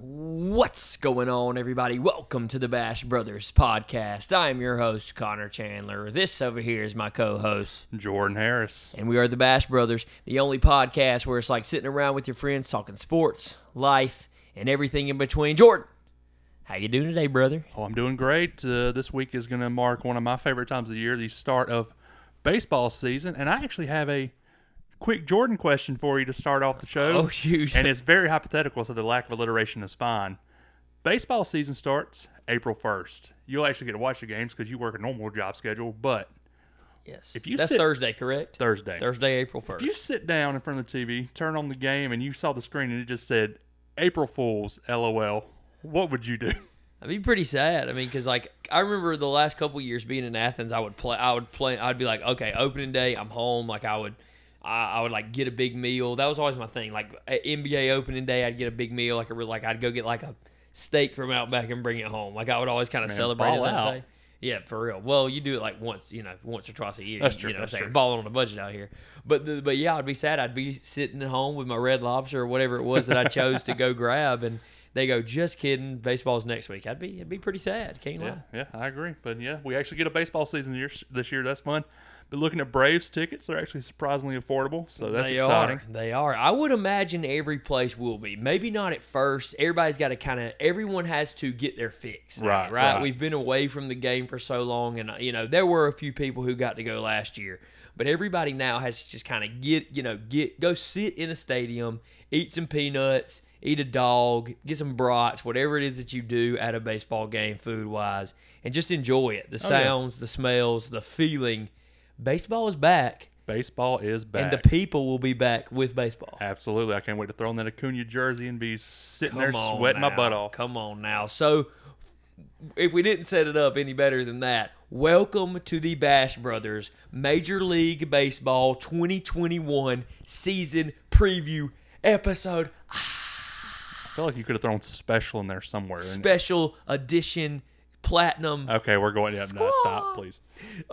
What's going on, everybody? Welcome to the Bash Brothers podcast. I am your host, Connor Chandler. This over here is my co host, Jordan Harris. and we are the Bash Brothers, the only podcast where it's like sitting around with your friends talking sports, life, and everything in between. Jordan, how you doing today, brother? Oh, I'm doing great. Uh, this week is going to mark one of my favorite times of the year, the start of baseball season. And I actually have a quick Jordan question for you to start off the show. Oh, shoot. And it's very hypothetical, so the lack of alliteration is fine. Baseball season starts April 1st. You'll actually get to watch the games because you work a normal job schedule, but Yes. If you That's sit- Thursday, correct? Thursday. Thursday, April 1st. If you sit down in front of the TV, turn on the game, and you saw the screen and it just said April Fools, LOL, what would you do? I'd be pretty sad. I mean, because like I remember the last couple years being in Athens, I would play. I would play. I'd be like, okay, opening day, I'm home. Like I would, I, I would like get a big meal. That was always my thing. Like NBA opening day, I'd get a big meal. Like a like I'd go get like a steak from Outback and bring it home. Like I would always kind of celebrate it that out. day. Yeah, for real. Well, you do it like once, you know, once or twice a year. That's true, You know, that's I'm saying? true. balling on a budget out here. But the, but yeah, I'd be sad. I'd be sitting at home with my red lobster or whatever it was that I chose to go grab, and they go, "Just kidding, baseball's next week." I'd be, it'd be pretty sad. Can't lie. Yeah, yeah, I agree. But yeah, we actually get a baseball season year, this year. That's fun. But looking at Braves tickets, they're actually surprisingly affordable. So that's they exciting. are. They are. I would imagine every place will be. Maybe not at first. Everybody's got to kind of. Everyone has to get their fix. Right, Right. right. We've been away from the game for so long, and you know there were a few people who got to go last year, but everybody now has to just kind of get you know get go sit in a stadium, eat some peanuts. Eat a dog, get some brats, whatever it is that you do at a baseball game, food wise, and just enjoy it. The Oh, yeah. sounds, the smells, the feeling. Baseball is back, Baseball is back. and the people will be back with baseball. Absolutely. I can't wait to throw on that Acuna jersey and be sitting there Come on sweating my butt off. Come on now. So, if we didn't set it up any better than that, welcome to the Bash Brothers Major League Baseball 2021 season preview episode I feel like you could have thrown special in there somewhere. Special edition platinum. okay, we're going. Yeah, no, stop, please.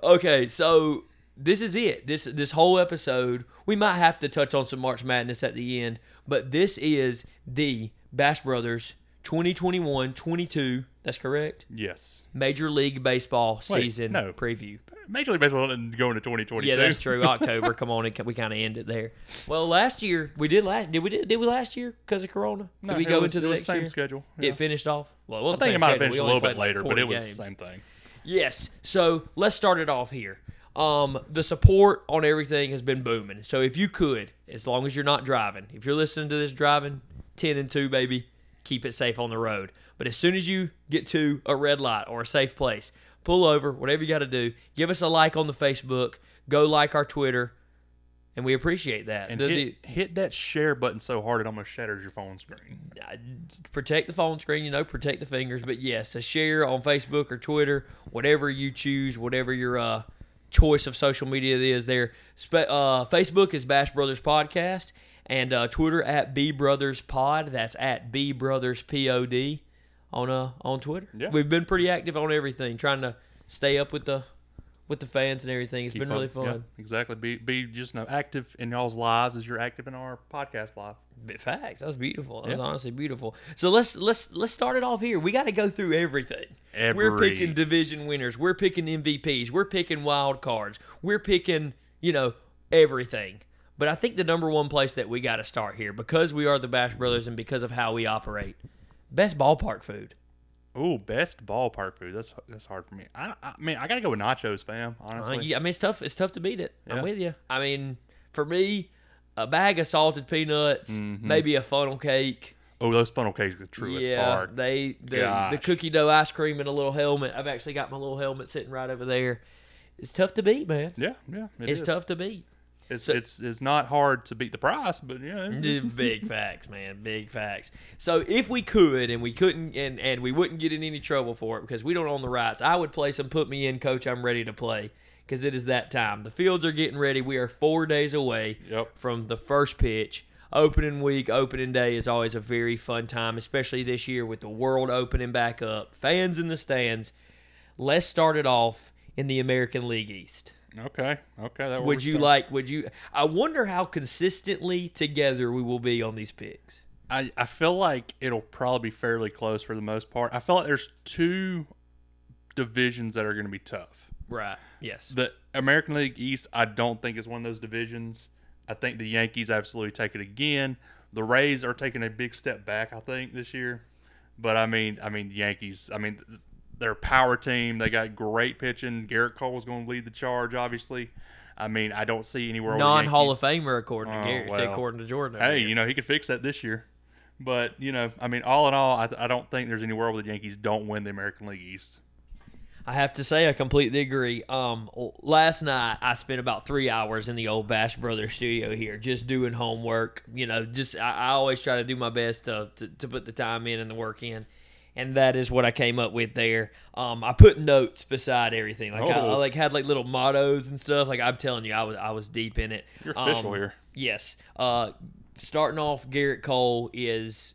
Okay, so this is it. This this whole episode, we might have to touch on some March Madness at the end, but this is the Bash Brothers 2021-22, that's correct? Yes. Major League Baseball Wait, season no. preview. Major League Baseball didn't go into 2022. Yeah, that's true. October, come on, we kind of end it there. Well, last year we did last. Did we did, did we last year because of Corona? No, did we it go was- into the it was next same year? schedule. Yeah. It finished off. Well, I think it might have finished a little bit played, like, later, but it was the same thing. Yes. So let's start it off here. Um, the support on everything has been booming. So if you could, as long as you're not driving, if you're listening to this driving, ten and two, baby, keep it safe on the road. But as soon as you get to a red light or a safe place, pull over, whatever you got to do. Give us a like on the Facebook. Go like our Twitter, and we appreciate that. And The- hit, hit that share button so hard it almost shatters your phone screen. protect the phone screen, you know, protect the fingers. But yes, a share on Facebook or Twitter, whatever you choose, whatever your uh, choice of social media is there. Uh, Facebook is Bash Brothers Podcast, and uh, Twitter at B Brothers Pod. That's at B Brothers P O D on uh on Twitter. Yeah. We've been pretty active on everything, trying to stay up with the with the fans and everything. It's Keep been really fun. exactly. Be be just you know, active in y'all's lives as you're active in our podcast life. Facts. That was beautiful. That was honestly beautiful. So let's let's let's start it off here. We got to go through everything. We're picking division winners. We're picking MVPs. We're picking wild cards. We're picking you know everything. But I think the number one place that we got to start here because we are the Bash Brothers and because of how we operate, best ballpark food. Ooh, best ballpark food. That's that's hard for me. I, I mean, I gotta go with nachos, fam. Uh, Honestly, yeah, I mean, it's tough. It's tough to beat it. I'm with you. I mean, for me, a bag of salted peanuts, maybe a funnel cake. oh, those funnel cakes are true as yeah, fuck. they the, the cookie dough ice cream and a little helmet. I've actually got my little helmet sitting right over there. It's tough to beat, man. Yeah, yeah, it it's is. tough to beat. It's it's it's not hard to beat the price, but yeah, Big facts, man. Big facts. So if we could and we couldn't and, and we wouldn't get in any trouble for it because we don't own the rights, I would play some put me in, coach. I'm ready to play because it is that time. The fields are getting ready. We are four days away Yep. from the first pitch. Opening week, opening day is always a very fun time, especially this year with the world opening back up. Fans in the stands. Let's start it off in the American League East. Okay, okay. That Would you like? Would you? I wonder how consistently together we will be on these picks. I, I feel like it'll probably be fairly close for the most part. I feel like there's two divisions that are going to be tough. Right. Yes. The American League East, I don't think is one of those divisions. I think the Yankees absolutely take it again. The Rays are taking a big step back, I think, this year. But I mean, I mean, Yankees. I mean, they're power team. They got great pitching. Gerrit Cole is going to lead the charge, obviously. I mean, I don't see anywhere. where Non Hall of Famer according to Oh, Gerrit, well. according to Jordan. Hey, here. you know he could fix that this year. But you know, I mean, all in all, I, I don't think there's any world where the Yankees don't win the American League East. I have to say I completely agree. Um, last night I spent about three hours in the old Bash Brothers studio here, just doing homework. You know, just I, I always try to do my best to, to to put the time in and the work in, and that is what I came up with there. Um, I put notes beside everything, like I, I Oh. like had like little mottos and stuff. Like I'm telling you, I was I was deep in it. You're official Um, here. Yes. Uh, starting off, Gerrit Cole is,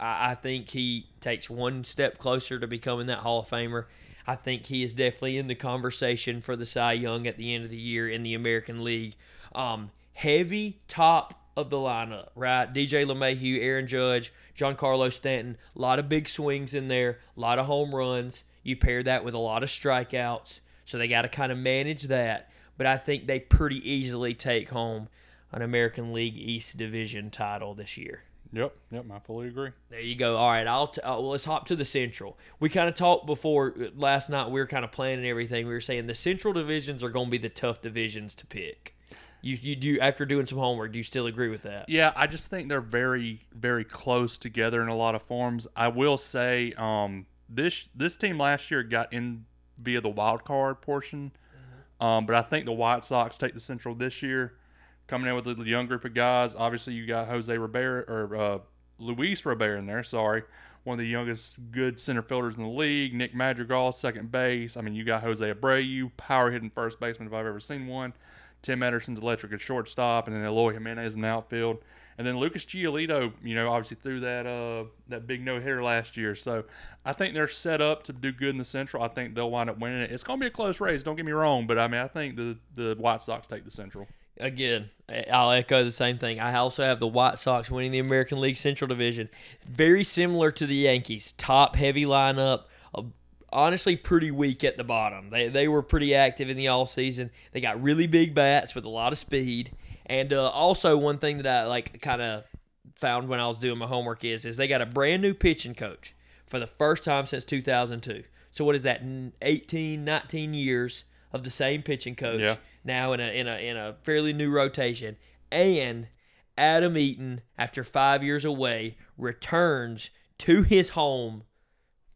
I, I think he takes one step closer to becoming that Hall of Famer. I think he is definitely in the conversation for the Cy Young at the end of the year in the American League. Um, heavy top of the lineup, right? DJ LeMahieu, Aaron Judge, Giancarlo Stanton. A lot of big swings in there, a lot of home runs. You pair that with a lot of strikeouts, so they got to kind of manage that. But I think they pretty easily take home an American League East Division title this year. Yep, yep, I fully agree. There you go. All right, I'll t- uh, well, let's hop to the Central. We kind of talked before uh, last night. We were kind of planning everything. We were saying the Central divisions are going to be the tough divisions to pick. You you do after doing some homework. Do you still agree with that? Yeah, I just think they're very, very close together in a lot of forms. I will say, um, this this team last year got in via the wild card portion, um, but I think the White Sox take the Central this year, coming in with a young group of guys. Obviously, you got Jose Rivera or uh, Luis Rivera in there. Sorry, one of the youngest good center fielders in the league. Nick Madrigal, second base. I mean, you got Jose Abreu, power hitting first baseman if I've ever seen one. Tim Anderson's electric at shortstop, and then Eloy Jimenez in the outfield, and then Lucas Giolito. You know, obviously threw that uh that big no hitter last year. So I think they're set up to do good in the Central. I think they'll wind up winning it. It's going to be a close race. Don't get me wrong, but I mean, I think the the White Sox take the Central. Again, I'll echo the same thing. I also have the White Sox winning the American League Central Division. Very similar to the Yankees. Top heavy lineup. Uh, honestly, pretty weak at the bottom. They, they were pretty active in the all season. They got really big bats with a lot of speed. And uh, also, one thing that I like kind of found when I was doing my homework is is they got a brand new pitching coach for the first time since 2002. So what is that? 18, 19 years of the same pitching coach Yeah. now in a in a in a fairly new rotation. And Adam Eaton, after five years away, returns to his home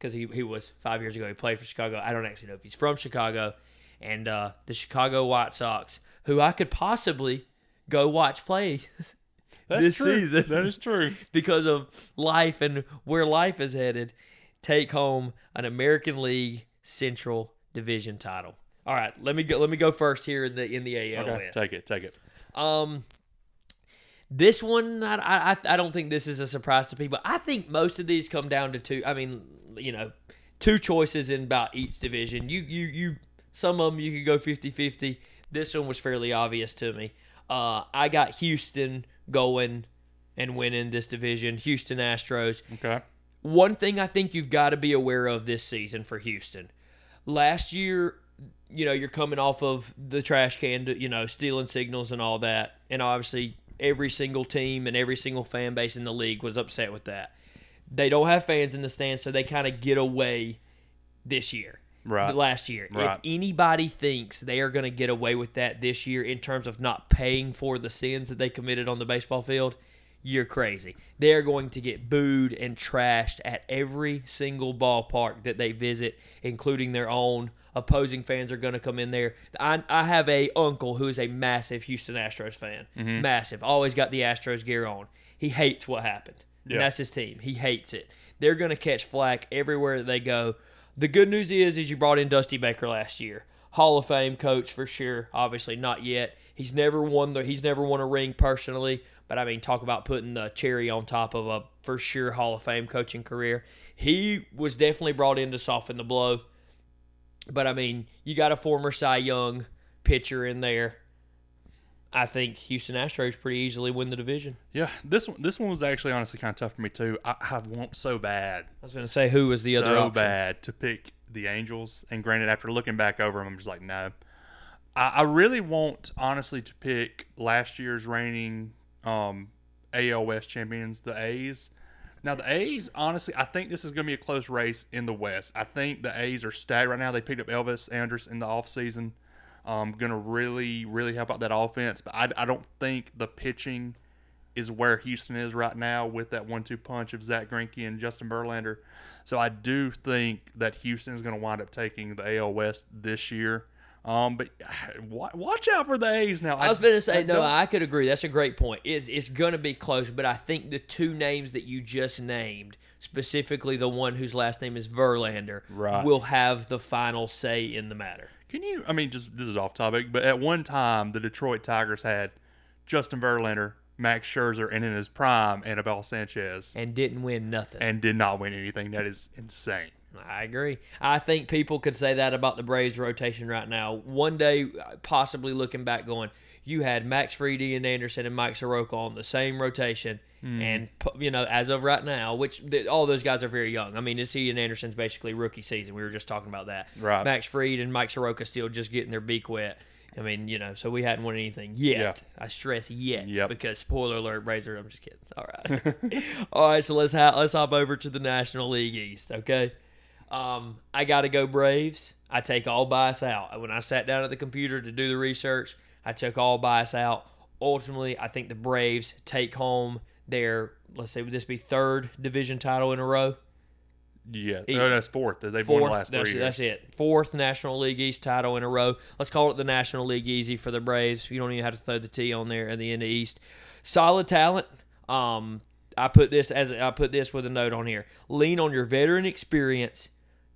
because he, he was five years ago. He played for Chicago. I don't actually know if he's from Chicago. And uh, the Chicago White Sox, who I could possibly go watch play That's This true. season. That is true. because of life and where life is headed, take home an American League Central Division title. All right, let me go. Let me go first here in the in the AL Okay, take it, take it. Um, this one, I, I, I don't think this is a surprise to people. I think most of these come down to two. I mean, you know, two choices in about each division. You, you, you. Some of them you could go 50-50. This one was fairly obvious to me. Uh, I got Houston going and winning this division. Houston Astros Okay. one thing I think you've got to be aware of this season for Houston. Last year, you know, you're coming off of the trash can, you know, stealing signals and all that. And obviously, every single team and every single fan base in the league was upset with that. They don't have fans in the stands, so they kind of get away this year. Right. Last year. Right. If anybody thinks they are going to get away with that this year in terms of not paying for the sins that they committed on the baseball field, you're crazy. They're going to get booed and trashed at every single ballpark that they visit, including their own. Opposing fans are going to come in there. I, I have a uncle who is a massive Houston Astros fan. Mm-hmm. Massive. Always got the Astros gear on. He hates what happened. Yeah. That's his team. He hates it. They're going to catch flack everywhere they go. The good news is, is you brought in Dusty Baker last year. Hall of Fame coach for sure. Obviously not yet. He's never won the he's never won a ring personally, but I mean talk about putting the cherry on top of a for sure Hall of Fame coaching career. He was definitely brought in to soften the blow. But I mean, you got a former Cy Young pitcher in there. I think Houston Astros pretty easily win the division. Yeah, this one this one was actually honestly kind of tough for me too. I, I want so bad, I was going to say who was the other so option. bad to pick the Angels. And granted, after looking back over them, I'm just like, no. I, I really want honestly to pick last year's reigning um, AL West champions, the A's. Now the A's, honestly, I think this is going to be a close race in the West. I think the A's are stacked right now. They picked up Elvis Andrus in the offseason. Um, going to really, really help out that offense. But I, I don't think the pitching is where Houston is right now with that one-two punch of Zack Greinke and Justin Verlander. So I do think that Houston is going to wind up taking the AL West this year. Um, but watch out for the A's now. I was going to say, no, I could agree. That's a great point. It's, it's going to be close, but I think the two names that you just named, specifically the one whose last name is Verlander, Right. will have the final say in the matter. Can you? I mean, just this is off topic, but at one time the Detroit Tigers had Justin Verlander, Max Scherzer, and in his prime Anibal Sanchez, And didn't win nothing. and did not win anything. That is insane. I agree. I think people could say that about the Braves rotation right now. One day, possibly looking back, going, you had Max Fried, and Anderson, and Mike Soroka on the same rotation. Hmm. And, you know, as of right now, which th- all those guys are very young. I mean, it's Ian Anderson's basically rookie season. We were just talking about that. Right. Max Fried and Mike Soroka still just getting their beak wet. I mean, you know, so we hadn't won anything yet. Yeah. I stress yet Yep. because spoiler alert, Braves. I'm just kidding. All right, all right. So let's ha- let's hop over to the National League East. Okay, um, I got to go Braves. I take all bias out. When I sat down at the computer to do the research, I took all bias out. Ultimately, I think the Braves take home their let's say would this be third division title in a row? Yeah, E- oh, that's fourth. They've won the last that's, three years. that's it. Fourth National League East title in a row. Let's call it the National League Easy for the Braves. You don't even have to throw the T on there at the end of East. Solid talent. Um, I put this as I put this with a note on here. Lean on your veteran experience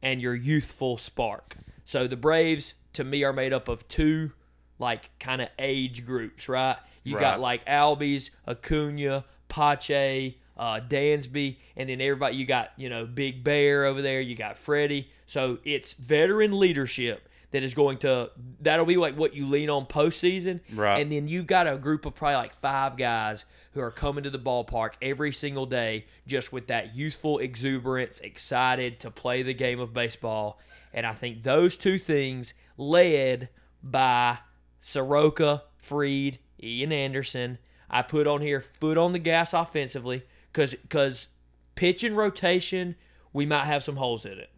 and your youthful spark. So the Braves to me are made up of two like kind of age groups, right? You got like Albies, Acuna, Pache, uh, Dansby, and then everybody. You got you know Big Bear over there. You got Freddie. So it's veteran leadership that is going to that'll be like what you lean on postseason. Right. And then you've got a group of probably like five guys who are coming to the ballpark every single day just with that youthful exuberance, excited to play the game of baseball. And I think those two things led by Soroka, Fried, Ian Anderson. I put on here foot on the gas offensively because because pitching rotation we might have some holes in it.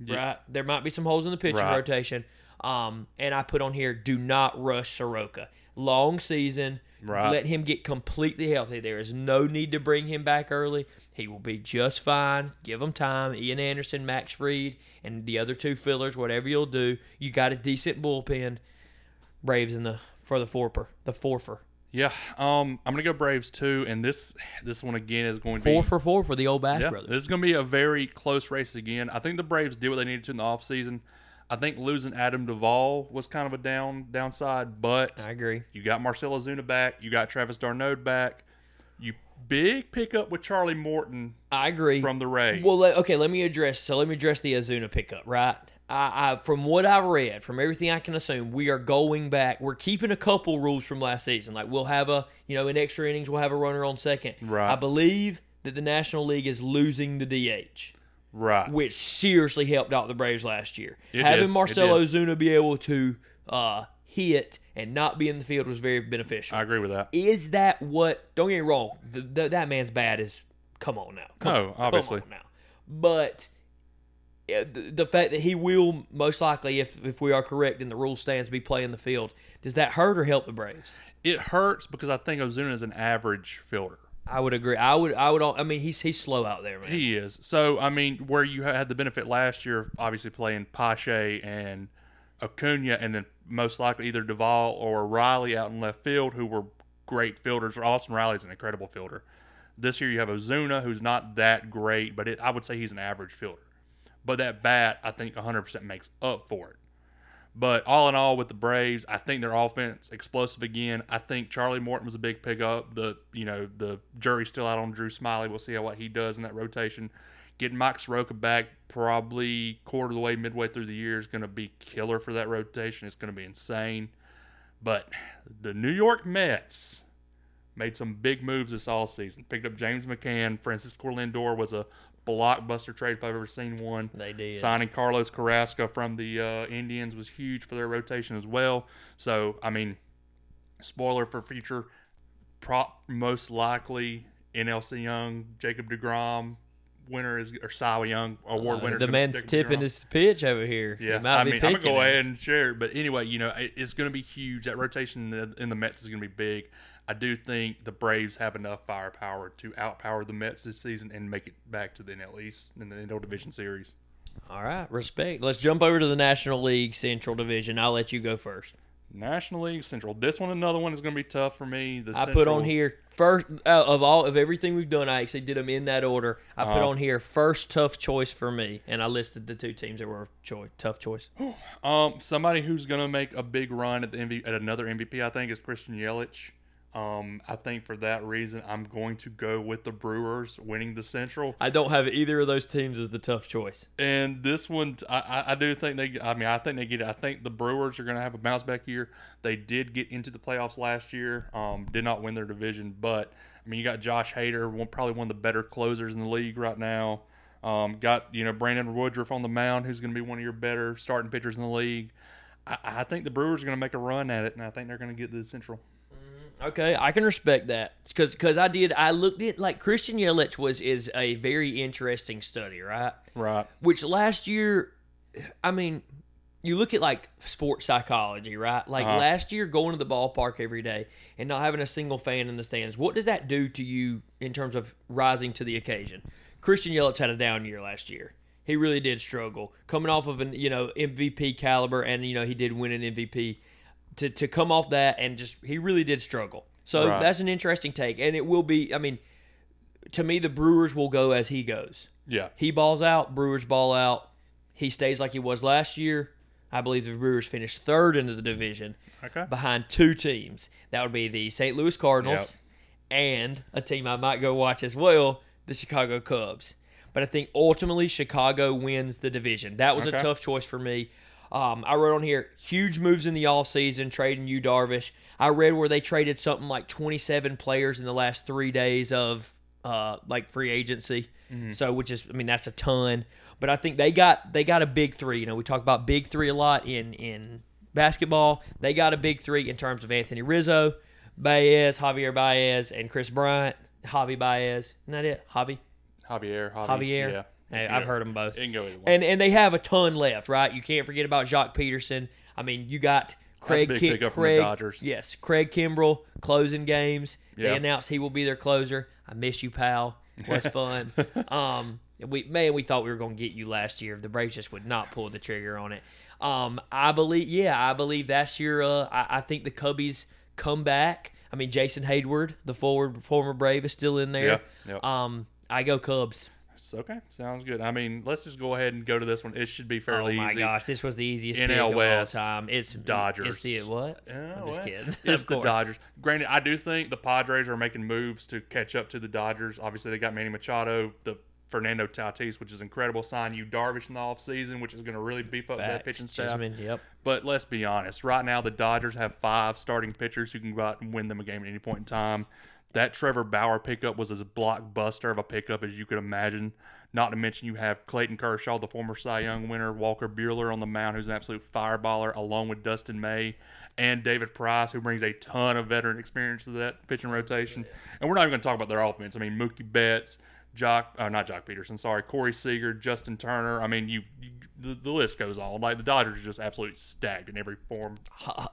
Right, there might be some holes in the pitching Right. rotation. Um, and I put on here, do not rush Soroka. Long season, Right. let him get completely healthy. There is no need to bring him back early. He will be just fine. Give him time. Ian Anderson, Max Fried, and the other two fillers, whatever you'll do. You got a decent bullpen. Braves in the for the forper, the forfer. Yeah, um, I'm gonna go Braves too, and this this one again is going to Four be for four for the old Bass yeah, brothers. this is gonna be a very close race again. I think the Braves did what they needed to in the offseason. I think losing Adam Duvall was kind of a down downside, but I agree. you got Marcell Ozuna back, you got Travis d'Arnaud back, you big pickup with Charlie Morton I agree. from the Rays. Well, okay, let me address. So let me address the Ozuna pickup, right? I, I, from what I've read, from everything I can assume, we are going back. We're keeping a couple rules from last season. Like we'll have a, you know, in extra innings, we'll have a runner on second. Right. I believe that the National League is losing the DH, right. which seriously helped out the Braves last year. It Having did. Marcelo. Zuna be able to uh, hit and not be in the field was very beneficial. I agree with that. Is that what? Don't get me wrong. The, the, that man's bad as come on now. Come No, obviously. come on now. But Uh, the, the fact that he will most likely, if if we are correct and the rule stands, be playing the field, does that hurt or help the Braves? It hurts because I think Ozuna is an average fielder. I would agree. I would. I would. I mean, he's he's slow out there, man. He is. So I mean, where you had the benefit last year of obviously playing Pache and Acuna, and then most likely either Duvall or Riley out in left field, who were great fielders. Austin Riley's an incredible fielder. This year you have Ozuna, who's not that great, but it, I would say he's an average fielder. But that bat, I think 100% makes up for it. But all in all, with the Braves, I think their offense explosive again. I think Charlie Morton was a big pickup. The you know the jury's still out on Drew Smyly. We'll see how what he does in that rotation. Getting Mike Soroka back probably quarter of the way, midway through the year is going to be killer for that rotation. It's going to be insane. But the New York Mets made some big moves this all season. Picked up James McCann. Francisco Lindor was a blockbuster trade if I've ever seen one. They did. Signing Carlos Carrasco from the uh, Indians was huge for their rotation as well. So, I mean, spoiler for future, prop most likely NL Cy Young, Jacob DeGrom, winner is or Cy Young award Uh, winner. the man's Jacob tipping deGrom. his pitch over here. He Yeah, might I be mean, I'm gonna go ahead and share it. But anyway, you know, it, it's gonna be huge. That rotation in the, in the Mets is gonna be big. I do think the Braves have enough firepower to outpower the Mets this season and make it back to the NL East in the NL Division Series. All right, respect. Let's jump over to the National League Central Division. I'll let you go first. National League Central. This one, another one is gonna be tough for me. The I put on here first uh, of all of everything we've done. I actually did them in that order. I put Uh-huh. on here first tough choice for me, and I listed the two teams that were choice tough choice. Um, somebody who's gonna make a big run at the MV, at another MVP, I think, is Christian Yelich. Um, I think for that reason, I'm going to go with the Brewers winning the Central. I don't have either of those teams as the tough choice. And this one, I, I, I do think they. I mean, I think they get. it. I think the Brewers are going to have a bounce back year. They did get into the playoffs last year. Um, did not win their division, but I mean, you got Josh Hader, one, probably one of the better closers in the league right now. Um, got you know Brandon Woodruff on the mound, who's going to be one of your better starting pitchers in the league. I, I think the Brewers are going to make a run at it, and I think they're going to get the Central. Okay, I can respect that because because I did I looked at like Christian Yelich was is a very interesting study, right? Right. Which last year, I mean, you look at like sports psychology, right? Like Uh-huh. last year, going to the ballpark every day and not having a single fan in the stands. What does that do to you in terms of rising to the occasion? Christian Yelich had a down year last year. He really did struggle coming off of an you know MVP caliber, and you know he did win an MVP. To, to come off that and just he really did struggle. So Right. that's an interesting take, and it will be. I mean, to me, the Brewers will go as he goes. Yeah. He balls out, Brewers ball out. He stays like he was last year. I believe the Brewers finished third into the division Okay. behind two teams. That would be the St. Louis Cardinals Yep. and a team I might go watch as well, the Chicago Cubs. But I think ultimately Chicago wins the division. That was a tough choice for me. Um, I wrote on here huge moves in the offseason, trading Yu Darvish. I read where they traded something like 27 players in the last three days of uh, like free agency. So, which is, I mean, that's a ton. But I think they got they got a big three. You know, we talk about big three a lot in in basketball. They got a big three in terms of Anthony Rizzo, Baez, Javier Baez, and Kris Bryant. Javi Baez, isn't that it? Javi, Javier. Javi, Javier. Yeah. Hey, I've heard them both. It can go either way. And and they have a ton left, right? You can't forget about Joc Pederson. I mean, you got Craig big Kim- pickup from the Craig Dodgers. Yes, Craig Kimbrel closing games. They announced he will be their closer. I miss you, pal. It was fun. um, we man, we thought we were going to get you last year. The Braves just would not pull the trigger on it. Um, I believe, yeah, I believe that's your. Uh, I, I think the Cubbies come back. I mean, Jason Heyward, the forward former Brave, is still in there. Yeah, yeah. Um, I go Cubs. Okay. Sounds good. I mean, let's just go ahead and go to this one. It should be oh fairly easy. oh my easy. gosh, this was the easiest pick NL of West, all time. It's Dodgers. It's the what? Oh, I'm just kidding. It's the. Dodgers. Granted, I do think the Padres are making moves to catch up to the Dodgers. Obviously, they got Manny Machado, the Fernando Tatis, which is incredible. Sign Yu Darvish in the offseason, which is going to really beef up that pitching staff. Yep. But let's be honest. Right now, the Dodgers have five starting pitchers who can go out and win them a game at any point in time. That Trevor Bauer pickup was as blockbuster of a pickup as you could imagine. Not to mention, you have Clayton Kershaw, the former Cy Young winner, Walker Buehler on the mound, who's an absolute fireballer, along with Dustin May and David Price, who brings a ton of veteran experience to that pitching rotation. And we're not even going to talk about their offense. I mean, Mookie Betts, Joc, uh, not Joc Pederson, sorry, Corey Seager, Justin Turner. I mean, you, you the, the list goes on. Like the Dodgers are just absolutely stacked in every form.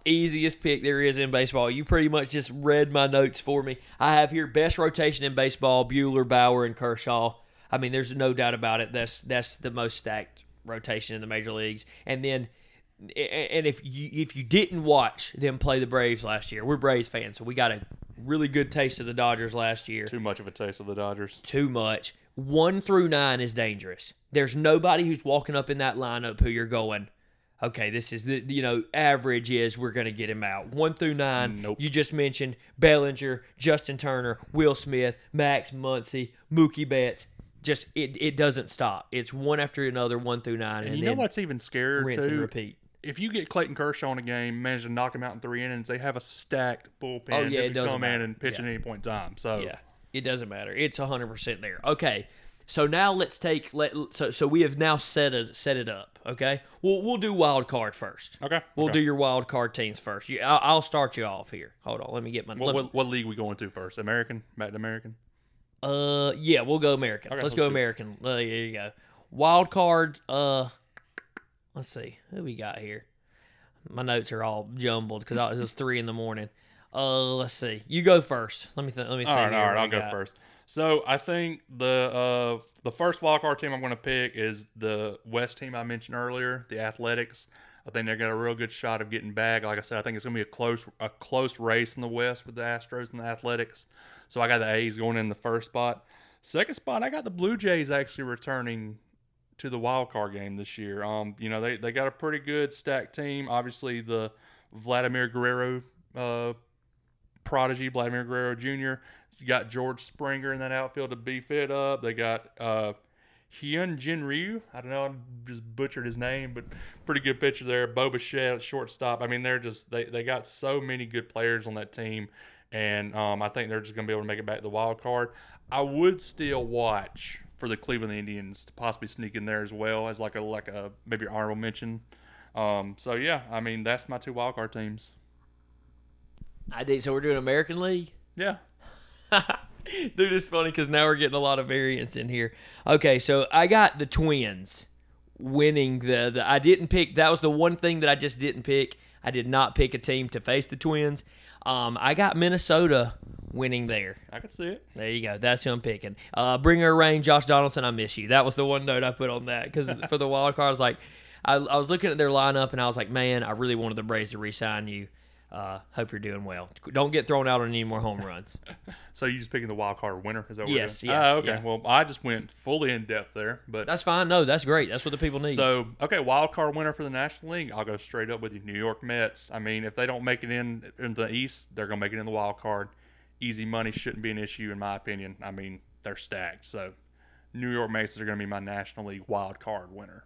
Easiest pick there is in baseball. You pretty much just read my notes for me. I have here best rotation in baseball: Buehler, Bauer, and Kershaw. I mean, there's no doubt about it. That's that's the most stacked rotation in the major leagues. And then, and if you if you didn't watch them play the Braves last year, we're Braves fans, so we got a really good taste of the Dodgers last year. Too much of a taste of the Dodgers. too much. One through nine is dangerous. There's nobody who's walking up in that lineup who you're going, okay, this is the you know average is we're gonna get him out. One through nine, Nope. you just mentioned Bellinger, Justin Turner, Will Smith, Max Muncy, Mookie Betts. Just it, it doesn't stop. It's one after another, one through nine, and, And you know what's even scarier rinse and repeat. If you get Clayton Kershaw in a game, manage to knock him out in three innings, they have a stacked bullpen Oh, yeah, it doesn't come in and pitch Yeah. at any point in time. So Yeah, it doesn't matter. It's hundred percent there. Okay, so now let's take let so so we have now set it set it up. Okay, we'll we'll do wild card first. okay, We'll okay. do your wild card teams first. You, I'll, I'll start you off here. Hold on, let me get my. What, me- what, what league we going to first? American, back to American. uh, yeah, we'll go American. Okay, let's let's go. American. Uh, there you go. Wild card. Uh, let's see who we got here. My notes are all jumbled because it was three in the morning. Uh, let's see. You go first. Let me th- let me see. All right, here all right, I'll go first. So I think the uh, the first wild card team I'm going to pick is the West team I mentioned earlier, the Athletics. I think they got a real good shot of getting back. Like I said, I think it's going to be a close a close race in the West with the Astros and the Athletics. So I got the A's going in the first spot. Second spot, I got the Blue Jays actually returning to the wild card game this year. Um, you know they they got a pretty good stacked team. Obviously the Vladimir Guerrero uh, prodigy Vladimir Guerrero Jr. You got George Springer in that outfield to beef it up. They got uh, Hyun Jin Ryu. I don't know, I just butchered his name, but pretty good pitcher there. Bo Bichette shortstop. I mean, they're just they, they got so many good players on that team, and um, I think they're just going to be able to make it back to the wild card. I would still watch for the Cleveland Indians to possibly sneak in there as well as like a like a maybe honorable mention. Um, so yeah, I mean that's my two wild card teams. I did. So we're doing American League. Yeah. Dude, it's funny because now we're getting a lot of variance in here. Okay, so I got the Twins winning the, the. I didn't pick. That was the one thing that I just didn't pick. I did not pick a team to face the Twins. Um, I got Minnesota winning there. I can see it. There you go. That's who I'm picking. Uh, bring her rain, Josh Donaldson. I miss you. That was the one note I put on that because for the wild card, I was like, I, I was looking at their lineup and I was like, man, I really wanted the Braves to re-sign you. Uh, hope you're doing well. Don't get thrown out on any more home runs. So you just picking the wild card winner? Is that what Yes, yeah, Ah, okay. yeah. Well, I just went fully in depth there, but That's fine. No, that's great. That's what the people need. so okay, wild card winner for the National League. I'll go straight up with you, New York Mets. I mean, if they don't make it in in the East, they're gonna make it in the wild card. Easy money shouldn't be an issue in my opinion. I mean, they're stacked. So New York Mets are gonna be my National League wild card winner.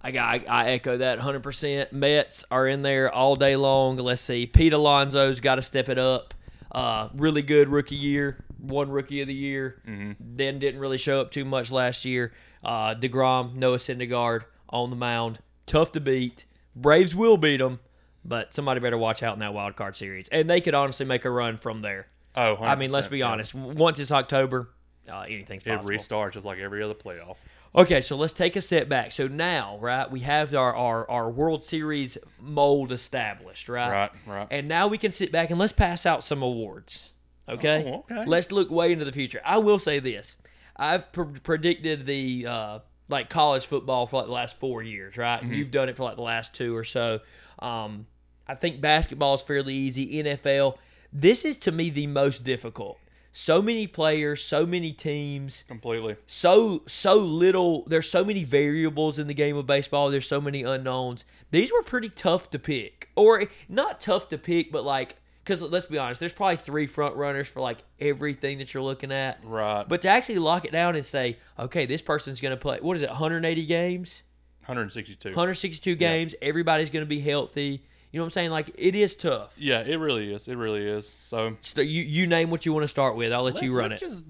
I got I, I echo that 100%. Mets are in there all day long. Let's see. Pete Alonso's got to step it up. Uh, really good rookie year. One rookie of the year. Then didn't really show up too much last year. Uh, DeGrom, Noah Syndergaard on the mound. Tough to beat. Braves will beat them, but somebody better watch out in that wild card series. And they could honestly make a run from there. Oh, I mean, let's 100%, be yeah. honest. Once it's October, uh, anything's It restarts just like every other playoff. Okay, so let's take a step back. So now, right, we have our, our, our World Series mold established, right? Right, right. And now we can sit back and let's pass out some awards. Okay? Oh, okay. Let's look way into the future. I will say this. I've pr- predicted the uh, like college football for like the last four years, right? Mm-hmm. And you've done it for like the last two or so. Um, I think basketball is fairly easy. NFL, this is to me the most difficult. So many players, so many teams. Completely. so so little there's so many variables in the game of baseball. There's so many unknowns. These were pretty tough to pick. Or not tough to pick but like because let's be honest there's probably three front runners for like everything that you're looking at. Right. but to actually lock it down and say okay this person's going to play what is it 180 games? 162. 162 games. Everybody's going to be healthy you know what i'm saying like it is tough Yeah, it really is. It really is. So so you, you name what you want to start with i'll let you run it let's Just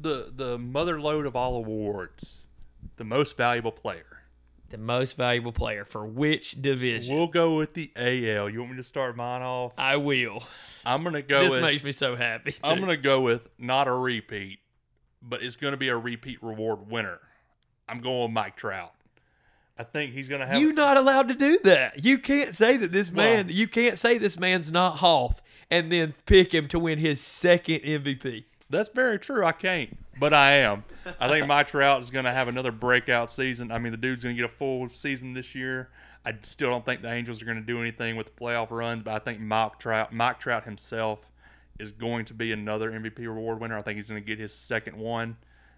the the mother load of all awards, the most valuable player. the most valuable player for which division We'll go with the AL. You want me to start mine off? i will I'm gonna go this with. makes me so happy. I'm gonna go with not a repeat, but it's gonna be a repeat reward winner. I'm going with Mike Trout. I think he's gonna have. You're not allowed to do that. You can't say that this man. You can't say this man's not Hoff and then pick him to win his second MVP. That's very true. I can't, but I am. I think Mike Trout is going to have another breakout season. I mean, the dude's going to get a full season this year. I still don't think the Angels are going to do anything with the playoff runs, but I think Mike Trout, Mike Trout himself, is going to be another MVP award winner. I think he's going to get his second one.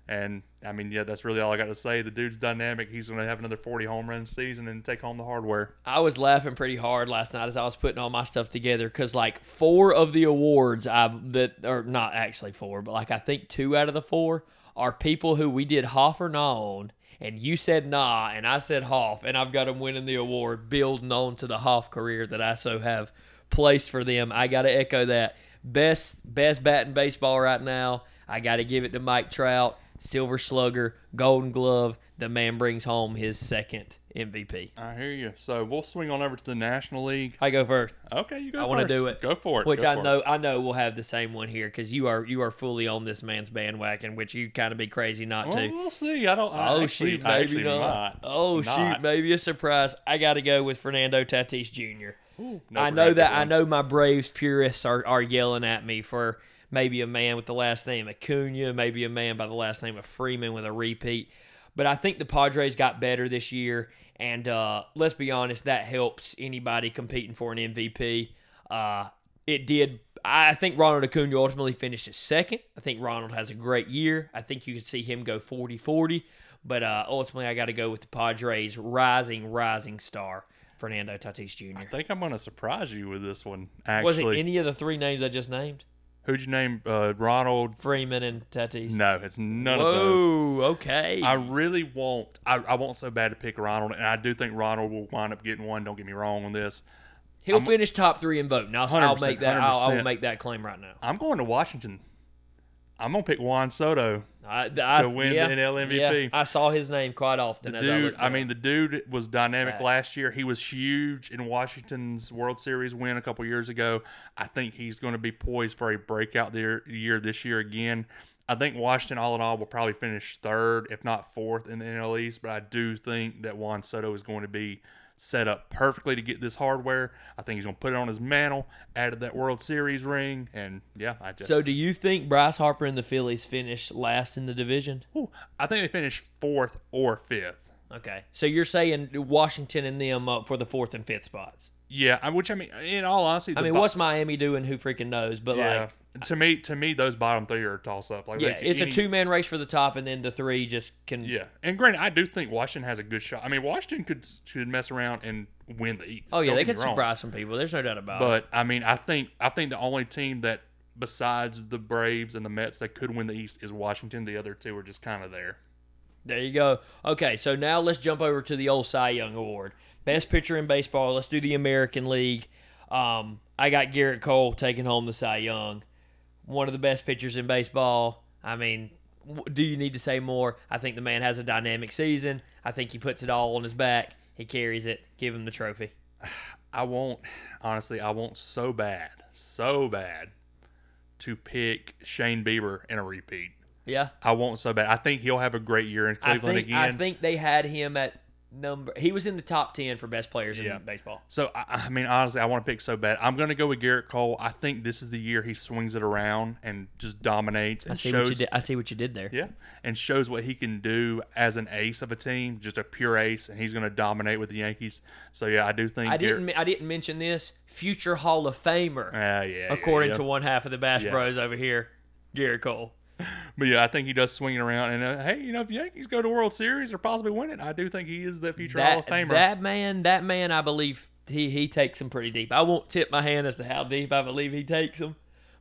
And I mean, yeah, that's really all I got to say. The dude's dynamic. He's going to have another 40 home run season and take home the hardware. I was laughing pretty hard last night as I was putting all my stuff together because like four of the awards I that are not actually four, but like I think two out of the four are people who we did Hoff or not on, and you said nah, and I said Hoff, and I've got him winning the award, building on to the Hoff career that I so have placed for them. I got to echo that. Best best bat in baseball right now. I got to give it to Mike Trout, Silver Slugger, Golden Glove. The man brings home his second MVP. I hear you. So we'll swing on over to the National League. I go first. Okay, you go. I want to do it. Go for it. Which Go I for it. know I know we'll have the same one here because you are you are fully on this man's bandwagon, which you'd kind of be crazy not Well, to. we'll see. I don't. I Oh actually, shoot, maybe not. not. Oh shoot, maybe a surprise. I got to go with Fernando Tatis Jr. Ooh, I know that I know my Braves purists are, are yelling at me for maybe a man with the last name Acuna, maybe a man by the last name of Freeman with a repeat. But I think the Padres got better this year, and uh, let's be honest, that helps anybody competing for an MVP. Uh, it did. I think Ronald Acuna ultimately finishes second. I think Ronald has a great year. I think you could see him go 40 40. But uh, ultimately, I got to go with the Padres' rising, rising star, Fernando Tatis Jr. I think I'm going to surprise you with this one. Was it any of the three names I just named? Who'd you name? Uh, Ronald? Freeman and Tatis. No, it's none of those. Whoa, okay. I really want. I, I want so bad to pick Ronald, and I do think Ronald will wind up getting one. Don't get me wrong on this. He'll finish top three in voting. I'll, I'll make that. I'll, I'll make that claim right now. I'm going to Washington. I'm gonna pick Juan Soto. I, I, To win the yeah, NL yeah, MVP. I saw his name quite often. The as I, dude, looked I mean, the dude was dynamic Facts. last year. He was huge in Washington's World Series win a couple years ago. I think he's going to be poised for a breakout year, year this year again. I think Washington, all in all, will probably finish third, if not fourth, in the NL East. But I do think that Juan Soto is going to be set up perfectly to get this hardware. I think he's going to put it on his mantle, added that World Series ring, and yeah, I just. so, do you think Bryce Harper and the Phillies finish last in the division? Ooh, I think they finished fourth or fifth. Okay, so you're saying Washington and them up for the fourth and fifth spots. Yeah, which I mean, in all honesty, I mean, bo- what's Miami doing? Who freaking knows? But yeah. like, to me, to me, those bottom three are toss up. Like, yeah, it's any- a two man race for the top, and then the three just can. Yeah, and granted, I do think Washington has a good shot. I mean, Washington could should mess around and win the East. Oh yeah, Don't they could surprise some people. There's no doubt about it. But I mean, I think I think the only team that besides the Braves and the Mets that could win the East is Washington. The other two are just kind of there. There you go. Okay, so now let's jump over to the old Cy Young Award. Best pitcher in baseball. Let's do the American League. Um, I got Gerrit Cole taking home the Cy Young. One of the best pitchers in baseball. I mean, do you need to say more? I think the man has a dynamic season. I think he puts it all on his back. He carries it. Give him the trophy. I want honestly, I want so bad, so bad to pick Shane Bieber in a repeat. Yeah. I want so bad. I think he'll have a great year in I Cleveland think again. I think they had him at number he was in the top 10 for best players Yeah. in baseball. So I, I mean, honestly, I want to pick so bad. I'm going to go with Gerrit Cole. I think this is the year he swings it around and just dominates and I see shows. what you did. I see what you did there. Yeah, and shows what he can do as an ace of a team, just a pure ace, and he's going to dominate with the Yankees. So yeah, I do think. I Gerrit- didn't. I didn't mention this. Future Hall of Famer, ah, Yeah, yeah. according yeah, to one half of the Bash Yeah. Bros over here, Gerrit Cole. But yeah, I think he does swing it around. And uh, hey, you know, if Yankees go to World Series or possibly win it, I do think he is the future Hall of Famer. that man, that man, I believe he he takes them pretty deep. I won't tip my hand as to how deep I believe he takes them,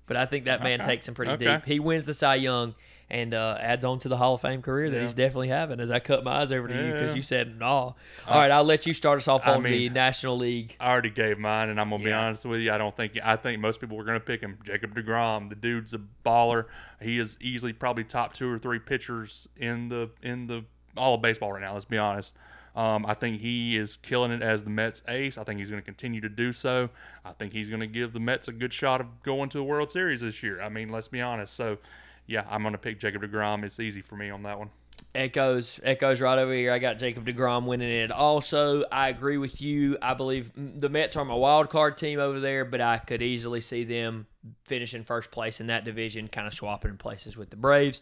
but I think that man Okay. takes him pretty Okay. deep. He wins the Cy Young and uh, adds on to the Hall of Fame career that Yeah. he's definitely having. As I cut my eyes over to you because you said no. All right, I'll let you start us off I on the National League. I already gave mine, and I'm gonna be honest with you. I don't think I think most people were gonna pick him. Jacob Degrom, the dude's a baller. He is easily probably top two or three pitchers in the in the all of baseball right now. Let's be honest. Um, I think he is killing it as the Mets ace. I think he's going to continue to do so. I think he's going to give the Mets a good shot of going to the World Series this year. I mean, let's be honest. So, yeah, I'm going to pick Jacob Degrom. It's easy for me on that one. Echoes, echoes right over here. I got Jacob Degrom winning it. Also, I agree with you. I believe the Mets are my wild card team over there, but I could easily see them finishing first place in that division, kind of swapping places with the Braves,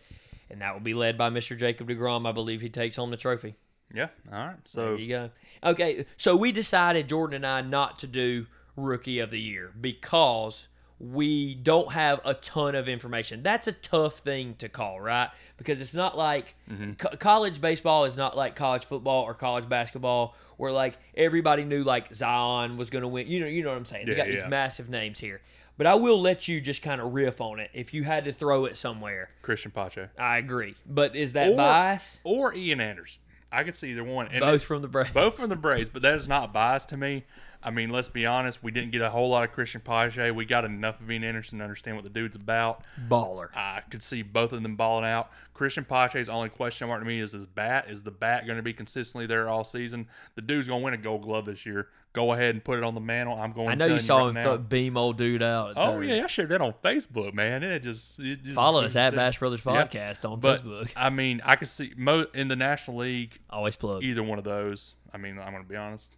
and that will be led by Mr. Jacob Degrom. I believe he takes home the trophy. Yeah. All right. There So you go. Okay, so we decided Jordan and I not to do Rookie of the Year because we don't have a ton of information. That's a tough thing to call, right? Because it's not like mm-hmm. co- college baseball is not like college football or college basketball, where like everybody knew like Zion was going to win. You know, you know what I'm saying? they Yeah, got these massive names here. But I will let you just kind of riff on it if you had to throw it somewhere. Christian Pache I agree. But is that Or- bias? or Ian Anderson. I could see either one. And Both it- from the Braves. both from the Braves, but that is not biased to me. I mean, let's be honest. We didn't get a whole lot of Christian Pache. We got enough of Ian Anderson to understand what the dude's about. Baller. I could see both of them balling out. Christian Pache's only question mark to me is his bat. Is the bat going to be consistently there all season? The dude's going to win a Gold Glove this year. Go ahead and put it on the mantle. I'm going. I know you saw right him th- beam old dude out. Oh third. yeah, I shared that on Facebook, man. It just, it just Follow us at Bash Brothers Yeah. Podcast on But Facebook. I mean, I could see mo- in the National League Always plug. either one of those. I mean, I'm going to be honest.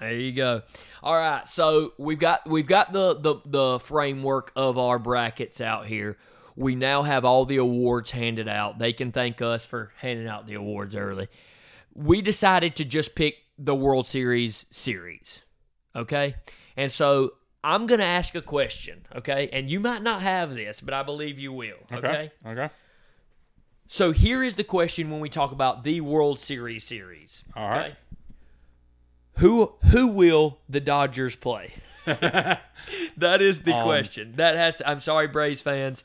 There you go. All right, so we've got we've got the, the the framework of our brackets out here. We now have all the awards handed out. They can thank us for handing out the awards early. We decided to just pick the World Series series. Okay? And so I'm going to ask a question, okay? And you might not have this, but I believe you will, okay? Okay. So here is the question when we talk about the World Series series. All right. Who who will the Dodgers play? that is the Um, question. That has to, I'm sorry, Braves fans,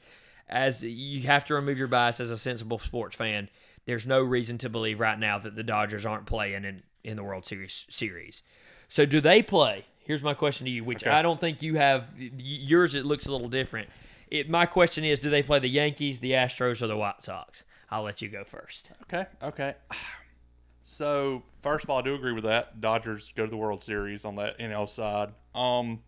as you have to remove your bias as a sensible sports fan. There's no reason to believe right now that the Dodgers aren't playing in, in the World Series series. So do they play? Here's my question to you, which Okay. I don't think you have. Yours it looks a little different. It, my question is, do they play the Yankees, the Astros, or the White Sox? I'll let you go first. Okay, okay. So first of all, I do agree with that. Dodgers go to the World Series on that NL side. Um,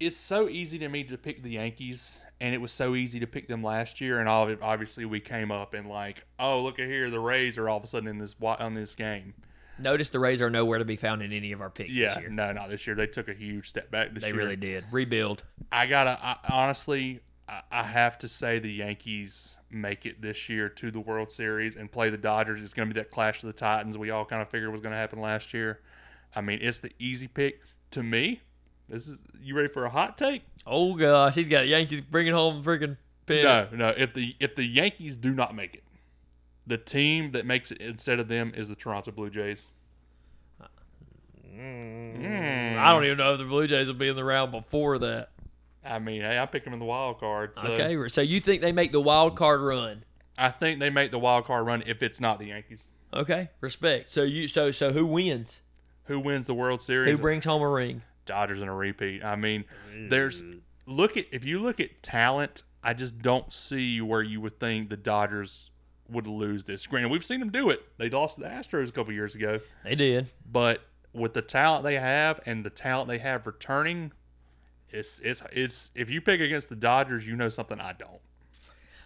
it's so easy to me to pick the Yankees, and it was so easy to pick them last year. And obviously, we came up and like, oh, look at here, the Rays are all of a sudden in this on this game. Notice the Rays are nowhere to be found in any of our picks Yeah, this year. no, not this year. They took a huge step back this year. They year. really did. Rebuild. I gotta I, honestly, I, I have to say the Yankees make it this year to the World Series and play the Dodgers. It's going to be that clash of the Titans we all kind of figured was going to happen last year. I mean, it's the easy pick to me. This is you ready for a hot take? Oh gosh, he's got Yankees bringing home freaking pin. No, no. If the if the Yankees do not make it, the team that makes it instead of them is the Toronto Blue Jays. Mm. I don't even know if the Blue Jays will be in the round before that. I mean, hey, I pick them in the wild card. So Okay, so you think they make the wild card run? I think they make the wild card run if it's not the Yankees. Okay, respect. So you so so who wins? Who wins the World Series? Who brings home a ring? Dodgers in a repeat. I mean, there's look at if you look at talent, I just don't see where you would think the Dodgers would lose this. Granted, we've seen them do it. They lost to the Astros a couple years ago, They did. but with the talent they have and the talent they have returning, it's it's it's if you pick against the Dodgers, you know something I don't.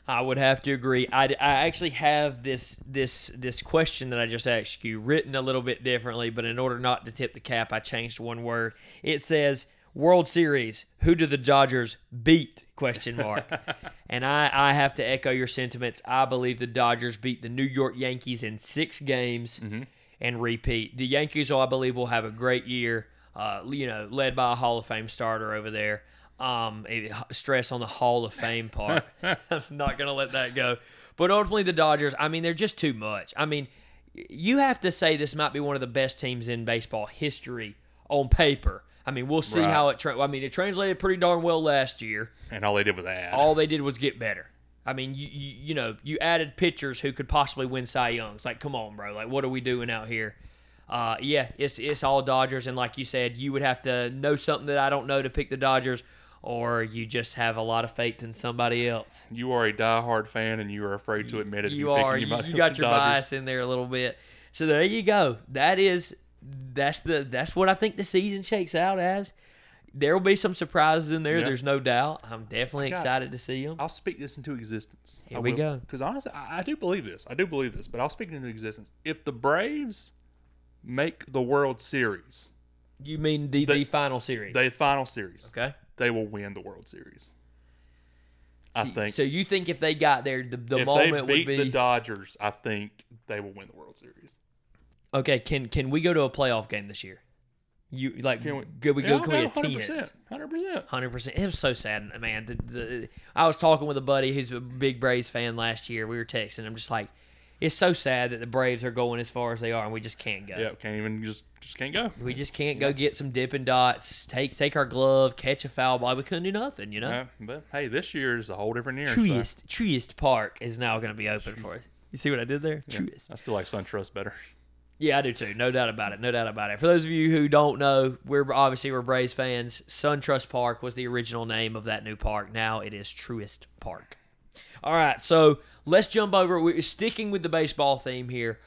I would have to agree. I, I actually have this this this question that I just asked you written a little bit differently, but in order not to tip the cap, I changed one word. It says World Series. Who do the Dodgers beat? Question mark. and I I have to echo your sentiments. I believe the Dodgers beat the New York Yankees in six games mm-hmm. and repeat. The Yankees, I believe, will have a great year. Uh, you know, led by a Hall of Fame starter over there. Um, a- stress on the Hall of Fame part. I'm not gonna let that go. But ultimately, the Dodgers. I mean, they're just too much. I mean, you have to say this might be one of the best teams in baseball history on paper. I mean, we'll see Right. how it. Tra- I mean, it translated pretty darn well last year. And all they did was add. All they did was get better. I mean, you, you you know, you added pitchers who could possibly win Cy Youngs. Like, come on, bro. Like, what are we doing out here? Uh, yeah, it's it's all Dodgers, and like you said, you would have to know something that I don't know to pick the Dodgers, or you just have a lot of faith in somebody else. you are a diehard fan, and you are afraid to admit it. You You're picking- are. You, you got your Dodgers. bias in there a little bit. So there you go. That is that's the that's what I think the season shakes out as. There will be some surprises in there. There's no doubt. I'm definitely got- excited to see them. I'll speak this into existence. Here we go. Because honestly, I, I do believe this. I do believe this, but I'll speak it into existence. If the Braves make the World Series, You mean the, the, The- final series? the final series, okay. they will win the World Series. I So- think So you think if they got there, the, the if moment they would be the Dodgers, I think they will win the World Series. okay? Can can we go to a playoff game this year? You like? Can we- Could we go? Can we Yeah, attend? 100%. 100%. Hundred percent. It was so sad, man. The, the, I was talking with a buddy who's a big Braves fan last year. We were texting. I'm just like, it's so sad that the Braves are going as far as they are, and we just can't go. Yeah, can't even just just can't go. We just can't go get some dipping dots, take take our glove, catch a foul ball. We couldn't do nothing, you know. But hey, this year is a whole different year. so- Treest Treest Park is now going to be open for us. You see what I did there? Truist. I still like SunTrust better. Yeah, I do too. No doubt about it. No doubt about it. For those of you who don't know, we're obviously we're Braves fans. SunTrust Park was the original name of that new park. Now it is Truist Park. All right, so let's jump over. We're sticking with the baseball theme here.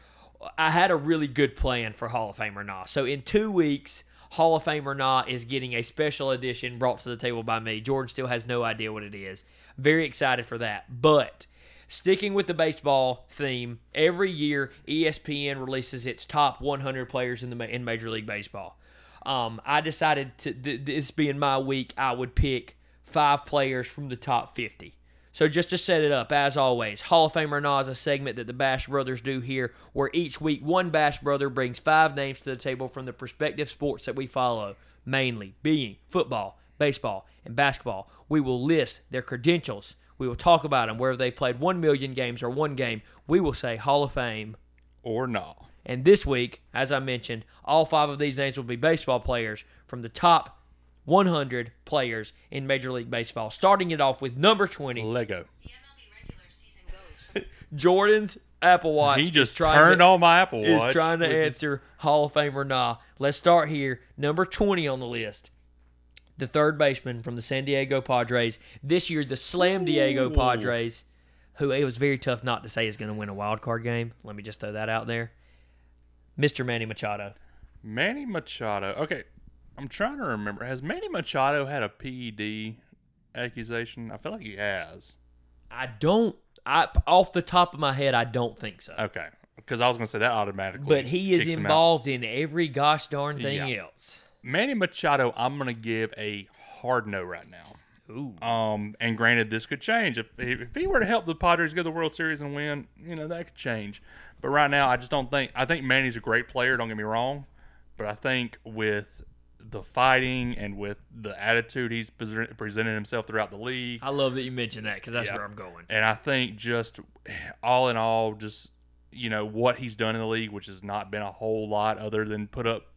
I had a really good plan for Hall of Fame or not. So in two weeks, Hall of Fame or not is getting a special edition brought to the table by me. Jordan still has no idea what it is. Very excited for that. But sticking with the baseball theme, every year ESPN releases its top 100 players in the in Major League Baseball. Um, I decided to th- this being my week, I would pick five players from the top 50. So just to set it up, as always, Hall of Fame or not is a segment that the Bash Brothers do here, where each week one Bash Brother brings five names to the table from the respective sports that we follow, mainly being football, baseball, and basketball. We will list their credentials. We will talk about them, whether they played one million games or one game. We will say Hall of Fame Or not. and this week, as I mentioned, all five of these names will be baseball players from the top 100 players in Major League Baseball. Starting it off with number 20, Lego. The MLB regular season goes. Jordan's Apple Watch. He just trying turned to, on my Apple is Watch. trying to answer Hall of Fame or nah. Let's start here. Number 20 on the list. The third baseman from the San Diego Padres. This year, the Slam Diego Ooh. Padres, who it was very tough not to say is going to win a wild card game. Let me just throw that out there. Mr. Manny Machado. Manny Machado. Okay, I'm trying to remember. Has Manny Machado had a PED accusation? I feel like he has. I don't. I off the top of my head, I don't think so. Okay, because I was going to say that automatically. but he is kicks him out. involved in every gosh darn thing Yeah. else. Manny Machado, I'm going to give a hard no right now. Ooh. Um, and granted, this could change if if he were to help the Padres go to the World Series and win. You know that could change. But right now, I just don't think. I think Manny's a great player. Don't get me wrong, but I think with the fighting and with the attitude he's present- presented himself throughout the league, I love that you mentioned that because that's Yeah. where I'm going. and I think just all in all, just you know what he's done in the league, which has not been a whole lot other than put up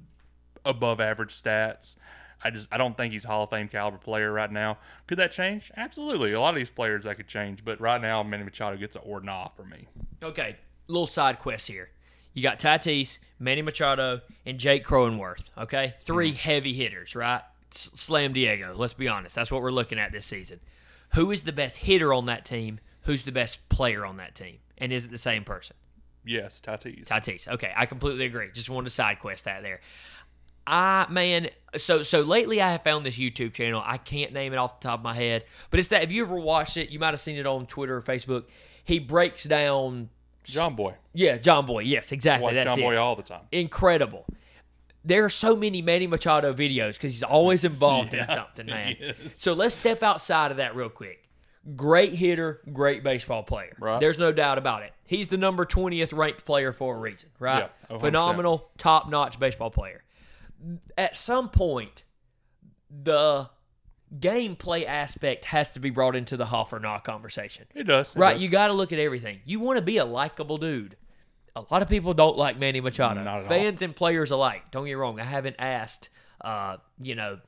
above average stats. I just I don't think he's Hall of Fame caliber player right now. Could that change? Absolutely. A lot of these players that could change, but right now Manny Machado gets an or nah for me. Okay, little side quest here. You got Tatis, Manny Machado, and Jake Cronenworth. Okay, 3 Mm-hmm. heavy hitters, right? S- Slam Diego. Let's be honest. That's what we're looking at this season. Who is the best hitter on that team? Who's the best player on that team? And is it the same person? Yes, Tatis. Tatis. Okay, I completely agree. Just wanted to side quest that there. I man, so so lately I have found this YouTube channel. I can't name it off the top of my head, but it's that. If you ever watched it, you might have seen it on Twitter or Facebook. He breaks down. Jomboy. Yeah, Jomboy. Yes, exactly. Watch That's John it. Boy all the time. Incredible. There are so many Manny Machado videos because he's always involved in something, man. So let's step outside of that real quick. Great hitter, great baseball player. Right. There's no doubt about it. He's the number 20th ranked player for a reason, right? Yeah, Phenomenal, top notch baseball player. At some point, the gameplay aspect has to be brought into the Hoff or Knock conversation. It does. it Right, does. you got to look at everything. You want to be a likable dude. A lot of people don't like Manny Machado. Not at all. Fans and players alike. Don't get wrong. I haven't asked, uh, you know,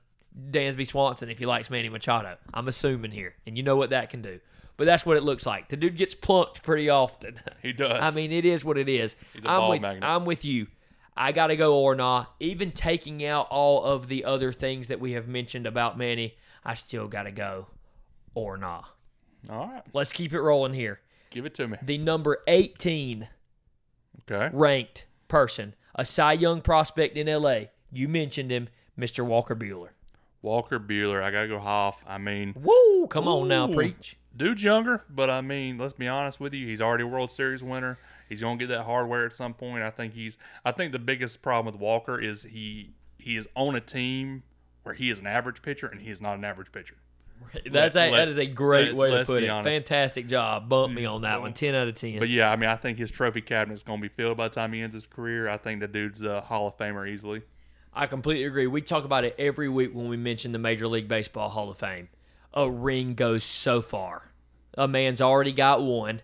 Dansby Swanson if he likes Manny Machado. I'm assuming here, and you know what that can do. But that's what it looks like. The dude gets plucked pretty often. He does. I mean, it is what it is. He's a I'm ball with, magnet. I'm with you. I got to go or not. Even taking out all of the other things that we have mentioned about Manny, I still got to go or not. all right. Let's keep it rolling here. Give it to me. The number 18 Okay. ranked person, a Cy Young prospect in LA. You mentioned him, Mr. Walker Buehler. Walker Buehler. I gotta go Hoff. I mean, Woo! Come on now, preach. dude's younger, but I mean, let's be honest with you. He's already a World Series winner. He's gonna get that hardware at some point. I think he's. I think the biggest problem with Walker is he he is on a team where he is an average pitcher and he is not an average pitcher. That's a, let- that is a great way to put it. honest. Fantastic job. Bump me on that mm-hmm. one. 10 out of 10. But yeah, I mean, I think his trophy cabinet's gonna be filled by the time he ends his career. I think the dude's a Hall of Famer easily. I completely agree. We talk about it every week when we mention the Major League Baseball Hall of Fame. A ring goes so far. A man's already got one.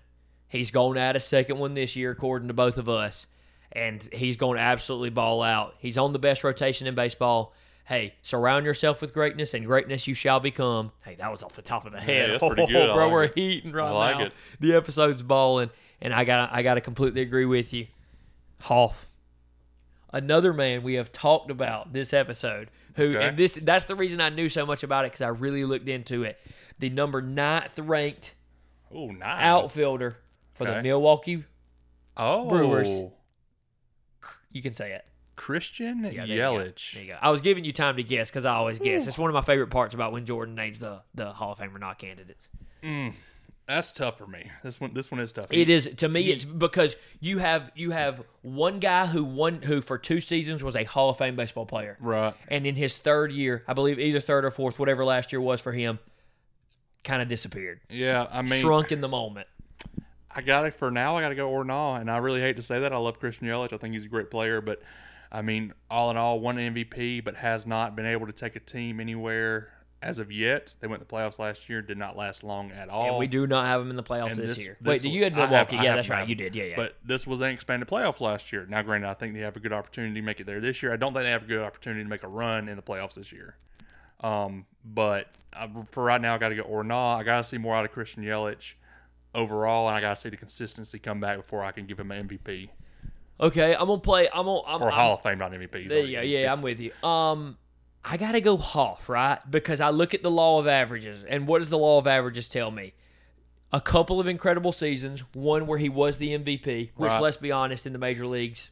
He's going to add a second one this year, according to both of us. And he's going to absolutely ball out. He's on the best rotation in baseball. Hey, surround yourself with greatness, and greatness you shall become. Hey, that was off the top of the head. that's pretty oh, good. I bro. like we're it. heating right I like now. it. The episode's balling, and I got I got to completely agree with you. Hoff, another man we have talked about this episode, who Okay. and this that's the reason I knew so much about it because I really looked into it. The number ninth ranked Oh, nice. outfielder for the Milwaukee. Oh, Brewers. You can say it. Christian Yeah, there you go. Yelich. There you go. I was giving you time to guess because I always guess. It's one of my favorite parts about when Jordan names the the Hall of Fame or not candidates. Mm, that's tough for me. This one, this one is tough. It is to me. It's because you have you have one guy who won who for two seasons was a Hall of Fame baseball player, right. and in his third year, I believe either third or fourth, whatever last year was for him, kind of disappeared, Yeah, I mean, shrunk in the moment. I got it for now. I got to go Ornaw, and I really hate to say that. I love Christian Yelich. I think he's a great player, but I mean, all in all, won an MVP, but has not been able to take a team anywhere as of yet. They went to the playoffs last year, did not last long at all. And we do not have them in the playoffs this, this- year. this Wait, did you had I have- Milwaukee? Yeah, that's right. You did. Yeah, yeah. But this was an expanded playoff last year. Now, granted, I think they have a good opportunity to make it there this year. I don't think they have a good opportunity to make a run in the playoffs this year. Um, but uh, for right now, I got to go Ornaw. I got to see more out of Christian Yelich overall, and I got to see the consistency come back before I can give him an MVP okay, I'm gonna play. I'm gonna. I'm, or I'm- Hall of Fame, not MVP. There you go. Yeah, I'm with you. Um, I gotta go Hoff, right? Because I look at the law of averages, and what does the law of averages tell me? A couple of incredible seasons, one where he was the MVP, which Right. let's be honest, in the major leagues,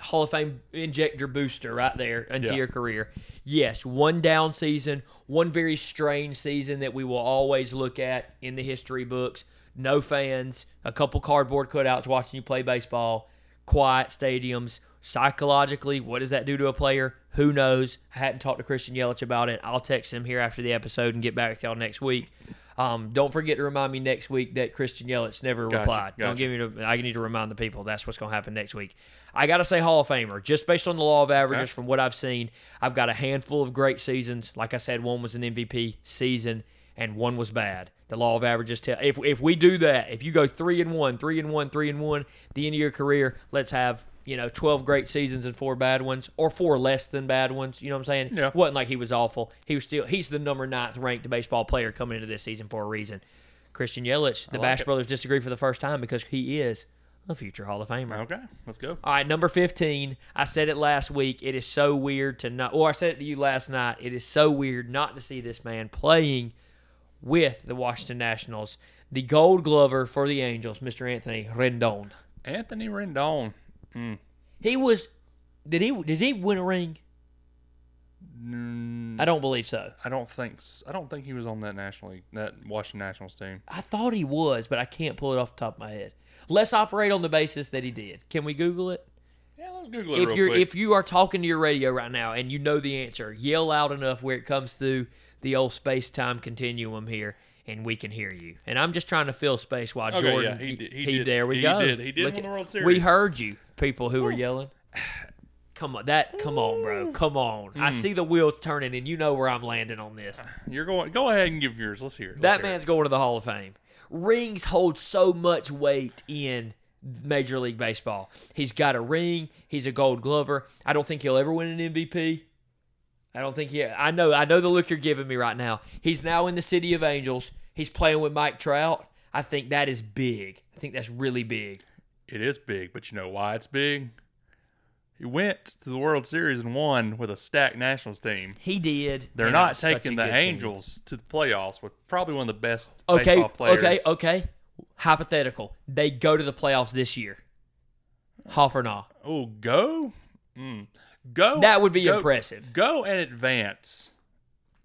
Hall of Fame injector booster right there into Yeah. your career. Yes, one down season, one very strange season that we will always look at in the history books. No fans, a couple cardboard cutouts watching you play baseball, quiet stadiums. Psychologically, what does that do to a player? Who knows? I hadn't talked to Christian Yelich about it. I'll text him here after the episode and get back to y'all next week. Um, don't forget to remind me next week that Christian Yelich never Gotcha, replied. Don't give me to, I need to remind the people that's what's going to happen next week. I got to say Hall of Famer, just based on the law of averages Okay. from what I've seen. I've got a handful of great seasons. Like I said, one was an MVP season and one was bad. The law of averages tell if if we do that, if you go three and one, three and one, three and one, the end of your career, let's have you know twelve great seasons and four bad ones, or four less than bad ones. You know what I'm saying? Yeah. wasn't like he was awful. He was still he's the number ninth ranked baseball player coming into this season for a reason. Christian Yelich, the like Bash it. brothers disagree for the first time because he is a future Hall of Famer. Okay, let's go. All right, number 15. I said it last week. It is so weird to not, or I said it to you last night. It is so weird not to see this man playing with the Washington Nationals. The gold glover for the Angels, Mr. Anthony Rendon. Anthony Rendon. Mm. He was, did he, did he win a ring? Mm, I don't believe so. I don't think I don't think he was on that national league, that Washington Nationals team. I thought he was, but I can't pull it off the top of my head. Let's operate on the basis that he did. Can we Google it? Yeah, let's Google it if you're quick. if you are talking to your radio right now and you know the answer, yell loud enough where it comes through the old space time continuum here, and we can hear you. And I'm just trying to fill space while Okay, Jordan. yeah, he did- he did- there we he go. did- he did Look win the at- World We heard you, people who were yelling. Come on, that. Come on, bro. Come on. Hmm. I see the wheel turning, and you know where I'm landing on this. you're going, go ahead and give yours. Let's hear it. Let's That hear it. man's going to the Hall of Fame. Rings hold so much weight in Major League Baseball. He's got a ring. He's a Gold Glover. I don't think he'll ever win an MVP. I don't think he. I know. I know the look you're giving me right now. He's now in the City of Angels. He's playing with Mike Trout. I think that is big. I think that's really big. It is big, but you know why it's big? He went to the World Series and won with a stacked Nationals team. He did. They're not was such a taking the good team. Angels to the playoffs with probably one of the best Okay. Okay. Okay. Hypothetical. They go to the playoffs this year. Hoff or not? Oh, go, mm. Go. That would be go- impressive. Go and advance.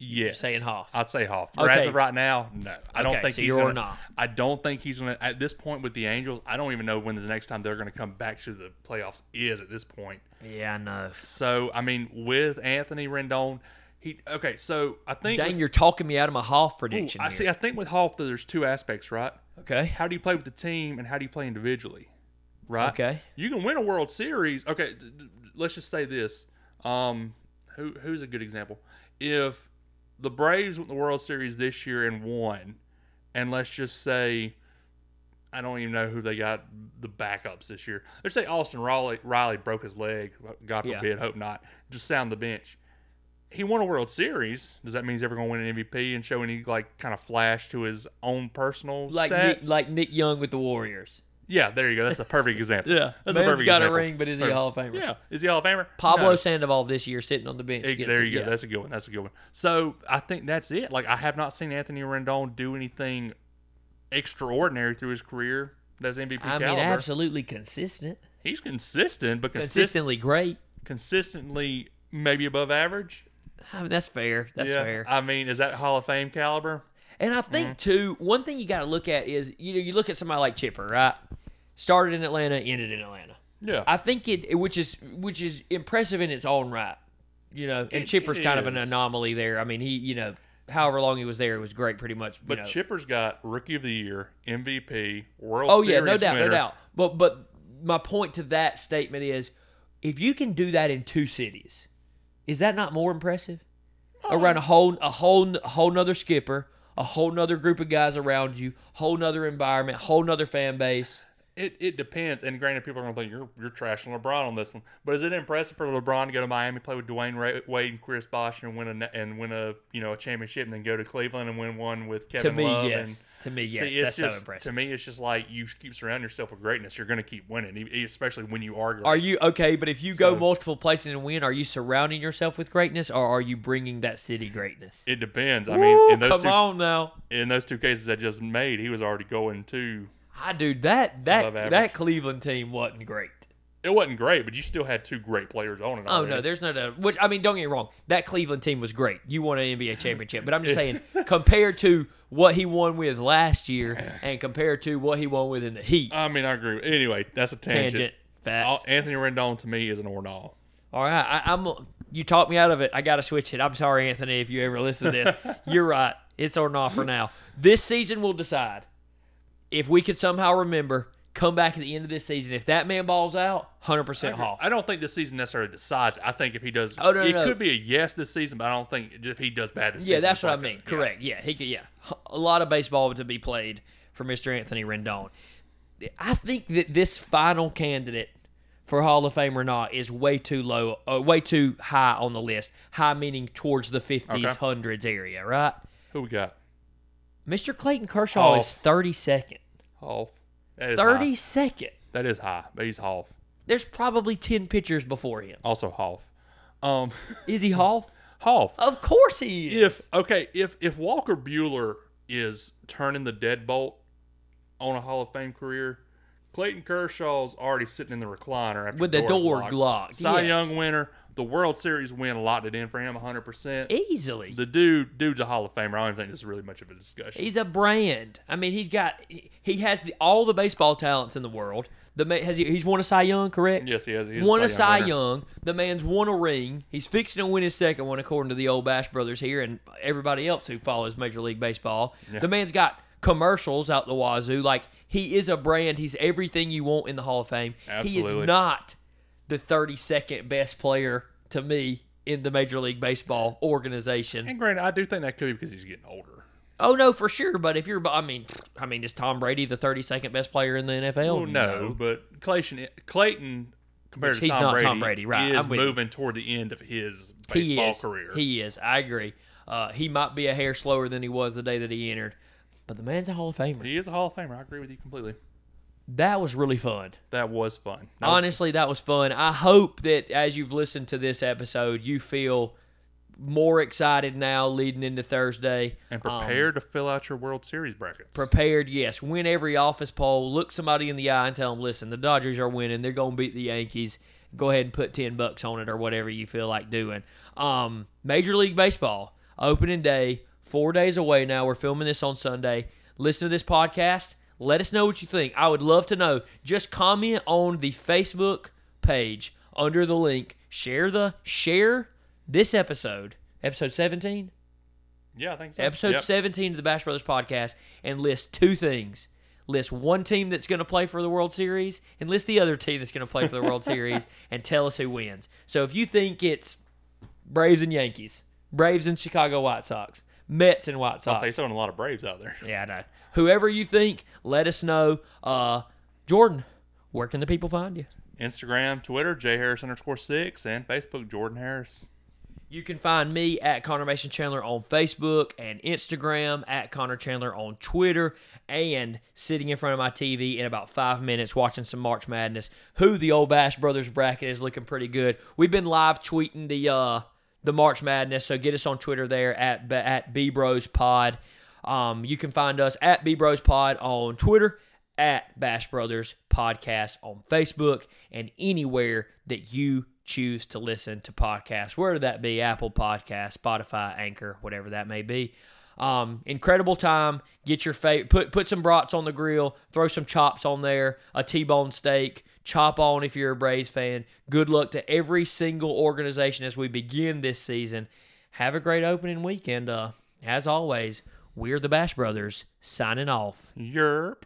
Yes, saying Hoff. I'd say Hoff. For as of right now, no. I don't Okay, think so he's you're gonna, not. I don't think he's gonna. At this point with the Angels, I don't even know when the next time they're gonna come back to the playoffs is. At this point, Yeah, I know. so I mean, with Anthony Rendon, he okay. So I think. Dang, with- you're talking me out of my Hoff Ooh, prediction. I here. see. I think with Hoff, there's two aspects, right? Okay. How do you play with the team, and how do you play individually? Right. Okay. You can win a World Series. Okay. Let's just say this. Um, who who's a good example? If the Braves went the World Series this year and won, and let's just say, I don't even know who they got the backups this year. Let's say Austin Riley, Riley broke his leg. God Yeah. forbid, hope not. Just sound the bench. he won a World Series. Does that mean he's ever going to win an MVP and show any like kind of flash to his own personal Like stats? Nick, like Nick Young with the Warriors. Yeah, there you go. That's a perfect example. Yeah, that's a man's perfect got a ring, but is he a Hall of Famer? Yeah, is he a Hall of Famer? Pablo No. Sandoval this year sitting on the bench. Gets there it, you go. yeah. That's a good one. That's a good one. So I think that's it. Like I have not seen Anthony Rendon do anything extraordinary through his career. That's MVP caliber. I mean, caliber. absolutely consistent, He's consistent, but consistent, consistently great. consistently maybe above average. I mean, that's fair. That's fair. I mean, is that Hall of Fame caliber? And I Mm-hmm. think too, one thing you got to look at is you know you look at somebody like Chipper, right? Started in Atlanta, ended in Atlanta. Yeah. I think it, which is which is impressive in its own right, you know. And It- Chipper's it kind of an anomaly there. I mean, he you know, however long he was there, it was great, pretty much. you but know. Chipper's got Rookie of the Year, MVP, World Series. Oh Series yeah, no doubt, winner. no doubt. But but my point to that statement is, if you can do that in two cities, is that not more impressive? Around a whole a whole a whole nother skipper, a whole nother group of guys around you, whole nother environment, whole nother fan base. It, it depends. And granted, people are going to think you're you're trashing LeBron on this one. But is it impressive for LeBron to go to Miami, play with Dwayne Ra- Wade and Chris Bosh, and win a and win a you know a championship, and then go to Cleveland and win one with Kevin to me, Love? yes. And, to me, yes. See, that's just so impressive. to me, it's just like you keep surrounding yourself with greatness. You're going to keep winning, especially when you are. Great. Are you okay? But if you go So- multiple places and win, are you surrounding yourself with greatness, or are you bringing that city greatness? It depends. I mean, in those come two on now. in those two cases I just made, he was already going to. I dude, that that that Cleveland team wasn't great. It wasn't great, but you still had two great players on oh, it. Oh already. no, there's no doubt. Which I mean, don't get me wrong. That Cleveland team was great. You won an NBA championship, but I'm just saying, compared to what he won with last year, and compared to what he won with in the Heat, I mean, I agree. Anyway, that's a tangent. tangent. All- Anthony Rendon to me is an or all. All right, I, I'm. You talked me out of it. I got to switch it. I'm sorry, Anthony, if you ever listen to this. You're right. It's or not for now. This season will decide if we could somehow remember. Come back at the end of this season. If that man balls out, hundred percent Hoff. I don't think this season necessarily decides. I think if he does, Oh, no, it no. could be a yes this season, but I don't think if he does bad this Yeah, season. that's what I like mean. yeah. Correct. Yeah, he could. Yeah, a lot of baseball to be played for Mr. Anthony Rendon. I think that this final candidate for Hall of Fame or not is way too low, uh, way too high on the list. High meaning towards the fifties, Okay. hundreds area, right? Who we got? Mr. Clayton Kershaw Oh. is thirty second. Hoff. That is Thirty high. second. That is high, but he's Hoff. There's probably ten pitchers before him. Also Hoff. Um, Is he Hall? Hoff. Of course he is. If okay, if if Walker Buehler is turning the deadbolt on a Hall of Fame career, Clayton Kershaw's already sitting in the recliner after With the door's door locked. locked, Cy yes. Young winner, the World Series win locked it in for him 100. percent Easily. The dude, dude's a Hall of Famer. I don't even think this is really much of a discussion. He's a brand. I mean, he's got he has the, all the baseball talents in the world. The ma- has he, he's won a Cy Young, correct? yes, he has. He's won a Young Cy winner. Young. The man's won a ring. He's fixing to win his second one, according to the old Bash brothers here and everybody else who follows Major League Baseball. Yeah. The man's got commercials out the wazoo. Like he is a brand. He's everything you want in the Hall of Fame. He is not the 32nd best player to me in the Major League Baseball organization. And granted, I do think that could be because he's getting older. Oh no, for sure. But if you're, I mean, I mean, is Tom Brady the 32nd best player in the NFL? Well, no, but Clayton, Clayton compared Which to he's Tom not Brady, Tom Brady, right, is you. moving toward the end of his he baseball is. career. He is. I agree. Uh, he might be a hair slower than he was the day that he entered, but the man's a Hall of Famer. He is a Hall of Famer. I agree with you completely. That was really fun. That was fun. That was- Honestly, that was fun. I hope that as you've listened to this episode, you feel more excited now leading into Thursday. and Um, prepared to fill out your World Series brackets. prepared, yes. Win every office poll. Look somebody in the eye and tell them, listen, the Dodgers are winning. They're going to beat the Yankees. Go ahead and put 10 bucks on it or whatever you feel like doing. Um, Major League Baseball, opening day, four days away now. We're filming this on Sunday. Listen to this podcast. Let us know what you think. I would love to know. Just comment on the Facebook page under the link. Share the share this episode, episode 17 yeah, I think so. episode Yep. 17 of the Bash Brothers podcast and list two things. List one team that's going to play for the World Series and list the other team that's going to play for the World Series and tell us who wins. So if you think it's Braves and Yankees, Braves and Chicago White Sox, Mets and White I'll say he's throwing a lot of Braves out there. Yeah, I know. Whoever you think, let us know. Uh, Jordan, where can the people find you? Instagram, Twitter, J Harris underscore six, and Facebook, Jordan Harris. You can find me at Connor Mason Chandler on Facebook and Instagram, at Connor Chandler on Twitter, and sitting in front of my TV in about five minutes watching some March Madness. Who the old Bash Brothers bracket is looking pretty good. We've been live tweeting the uh, the March Madness, so get us on Twitter there at at B Bros Pod. Um, you can find us at B Bros Pod on Twitter, at Bash Brothers Podcast on Facebook, and anywhere that you choose to listen to podcasts, whether that be Apple Podcast, Spotify, Anchor, whatever that may be. Um, incredible time. Get your fa- put put some brats on the grill, throw some chops on there, a T-bone steak, chop on if you're a Braves fan. Good luck to every single organization as we begin this season. Have a great opening weekend. Uh, as always, we're the Bash Brothers signing off. Yerp.